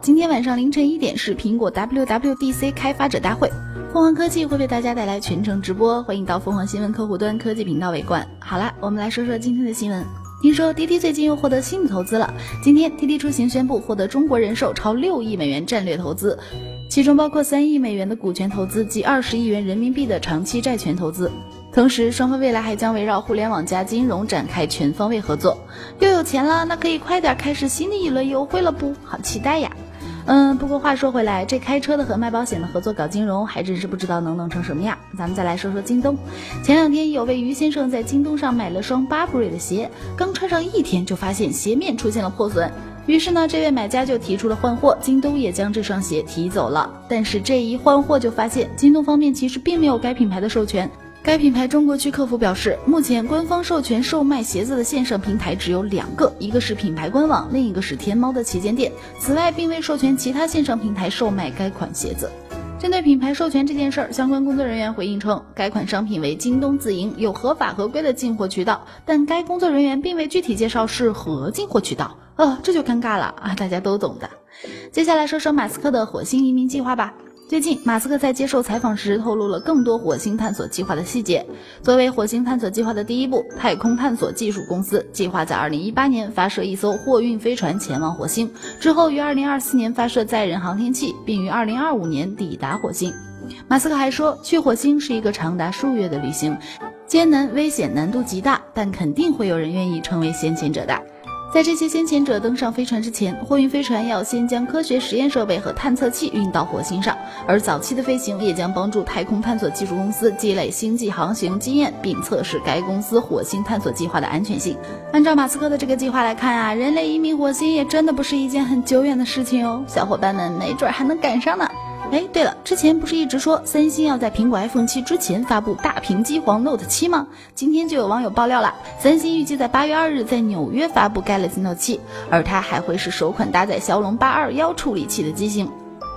今天晚上凌晨一点是苹果 WWDC 开发者大会，凤凰科技会为大家带来全程直播，欢迎到凤凰新闻客户端科技频道围观。好了，我们来说说今天的新闻。听说滴滴最近又获得新的投资了，今天滴滴出行宣布获得中国人寿超六亿美元战略投资，其中包括三亿美元的股权投资及二十亿元人民币的长期债权投资。同时，双方未来还将围绕互联网加金融展开全方位合作。又有钱了，那可以快点开始新的一轮优惠了不？好期待呀！嗯，不过话说回来，这开车的和卖保险的合作搞金融，还真是不知道能弄成什么样。咱们再来说说京东。前两天有位于先生在京东上买了双 Burberry 的鞋，刚穿上一天就发现鞋面出现了破损，于是呢，这位买家就提出了换货，京东也将这双鞋提走了。但是这一换货就发现，京东方面其实并没有该品牌的授权。该品牌中国区客服表示，目前官方授权售卖鞋子的线上平台只有两个，一个是品牌官网，另一个是天猫的旗舰店。此外，并未授权其他线上平台售卖该款鞋子。针对品牌授权这件事儿，相关工作人员回应称，该款商品为京东自营，有合法合规的进货渠道，但该工作人员并未具体介绍是何进货渠道。呃，这就尴尬了啊，大家都懂的。接下来说说马斯克的火星移民计划吧。最近，马斯克在接受采访时透露了更多火星探索计划的细节。作为火星探索计划的第一步，太空探索技术公司计划在2018年发射一艘货运飞船前往火星，之后于2024年发射载人航天器，并于2025年抵达火星。马斯克还说，去火星是一个长达数月的旅行，艰难、危险、难度极大，但肯定会有人愿意成为先行者的。在这些先遣者登上飞船之前，货运飞船要先将科学实验设备和探测器运到火星上，而早期的飞行也将帮助太空探索技术公司积累星际航行经验，并测试该公司火星探索计划的安全性。按照马斯克的这个计划来看啊，人类移民火星也真的不是一件很久远的事情哦，小伙伴们没准还能赶上呢。哎，对了，之前不是一直说三星要在苹果 iPhone 七之前发布大屏机皇 Note 七吗？今天就有网友爆料了，三星预计在八月二日在纽约发布 Galaxy Note 七，而它还会是首款搭载骁龙八二幺处理器的机型。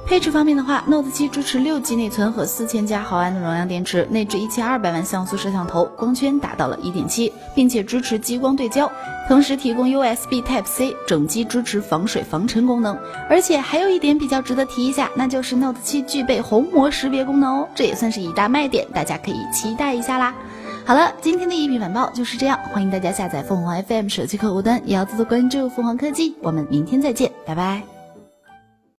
配置方面的话，Note 7支持六 G 内存和四千加毫安的容量电池，内置一千二百万像素摄像头，光圈达到了一点七，并且支持激光对焦，同时提供 USB Type C，整机支持防水防尘功能。而且还有一点比较值得提一下，那就是 Note 7具备虹膜识别功能哦，这也算是一大卖点，大家可以期待一下啦。好了，今天的一品晚报就是这样，欢迎大家下载凤凰 FM 手机客户端，也要多多关注凤凰科技。我们明天再见，拜拜。